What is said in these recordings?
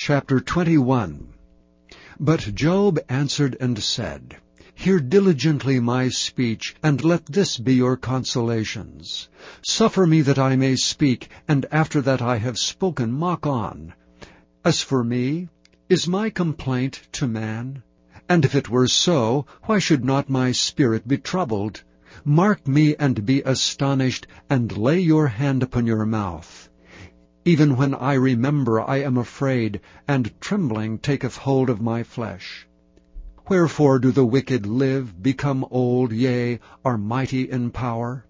Chapter 21 But Job answered and said, Hear diligently my speech, and let this be your consolations. Suffer me that I may speak, and after that I have spoken mock on. As for me, is my complaint to man? And if it were so, why should not my spirit be troubled? Mark me and be astonished, and lay your hand upon your mouth. Even when I remember I am afraid, and trembling taketh hold of my flesh. Wherefore do the wicked live, become old, yea, are mighty in power?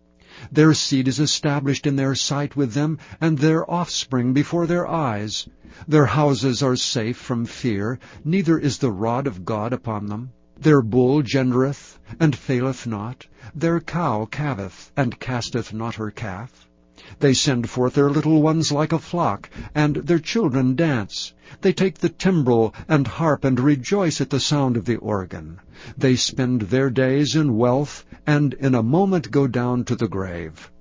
Their seed is established in their sight with them, and their offspring before their eyes. Their houses are safe from fear, neither is the rod of God upon them. Their bull gendereth, and faileth not. Their cow calveth, and casteth not her calf. They send forth their little ones like a flock, and their children dance. They take the timbrel and harp and rejoice at the sound of the organ. They spend their days in wealth, and in a moment go down to the grave.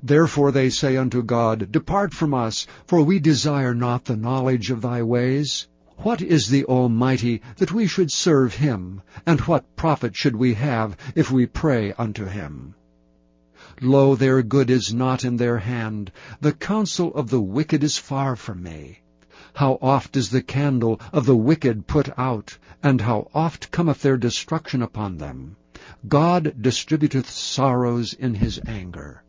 Therefore they say unto God, Depart from us, for we desire not the knowledge of thy ways. What is the Almighty, that we should serve him? And what profit should we have, if we pray unto him? Lo, their good is not in their hand. The counsel of the wicked is far from me. How oft is the candle of the wicked put out, and how oft cometh their destruction upon them. God distributeth sorrows in his anger.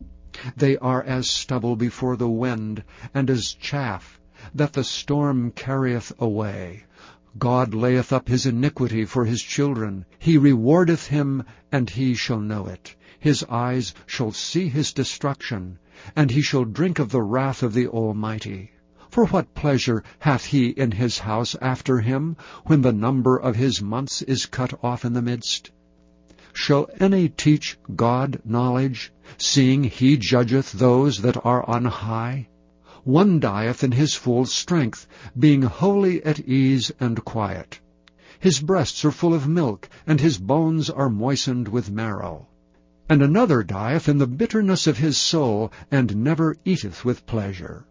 They are as stubble before the wind, and as chaff that the storm carrieth away. God layeth up his iniquity for his children. He rewardeth him, and he shall know it. His eyes shall see his destruction, and he shall drink of the wrath of the Almighty. For what pleasure hath he in his house after him, when the number of his months is cut off in the midst? Shall any teach God knowledge, seeing he judgeth those that are on high? One dieth in his full strength, being wholly at ease and quiet. His breasts are full of milk, and his bones are moistened with marrow. And another dieth in the bitterness of his soul, and never eateth with pleasure.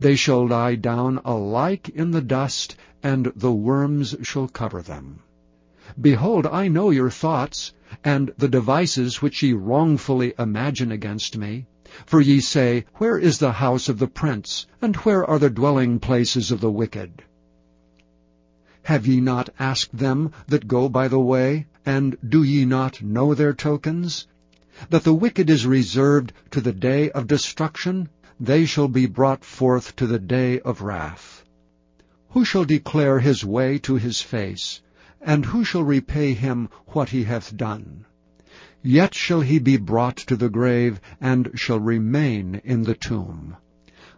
They shall lie down alike in the dust, and the worms shall cover them. Behold, I know your thoughts, and the devices which ye wrongfully imagine against me. For ye say, Where is the house of the prince, and where are the dwelling places of the wicked? Have ye not asked them that go by the way, and do ye not know their tokens? that the wicked is reserved to the day of destruction, they shall be brought forth to the day of wrath. Who shall declare his way to his face, and who shall repay him what he hath done? Yet shall he be brought to the grave, and shall remain in the tomb.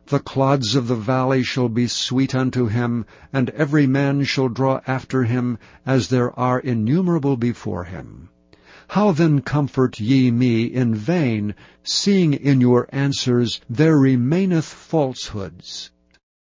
The clods of the valley shall be sweet unto him, and every man shall draw after him, as there are innumerable before him. How then comfort ye me in vain, seeing in your answers there remaineth falsehoods?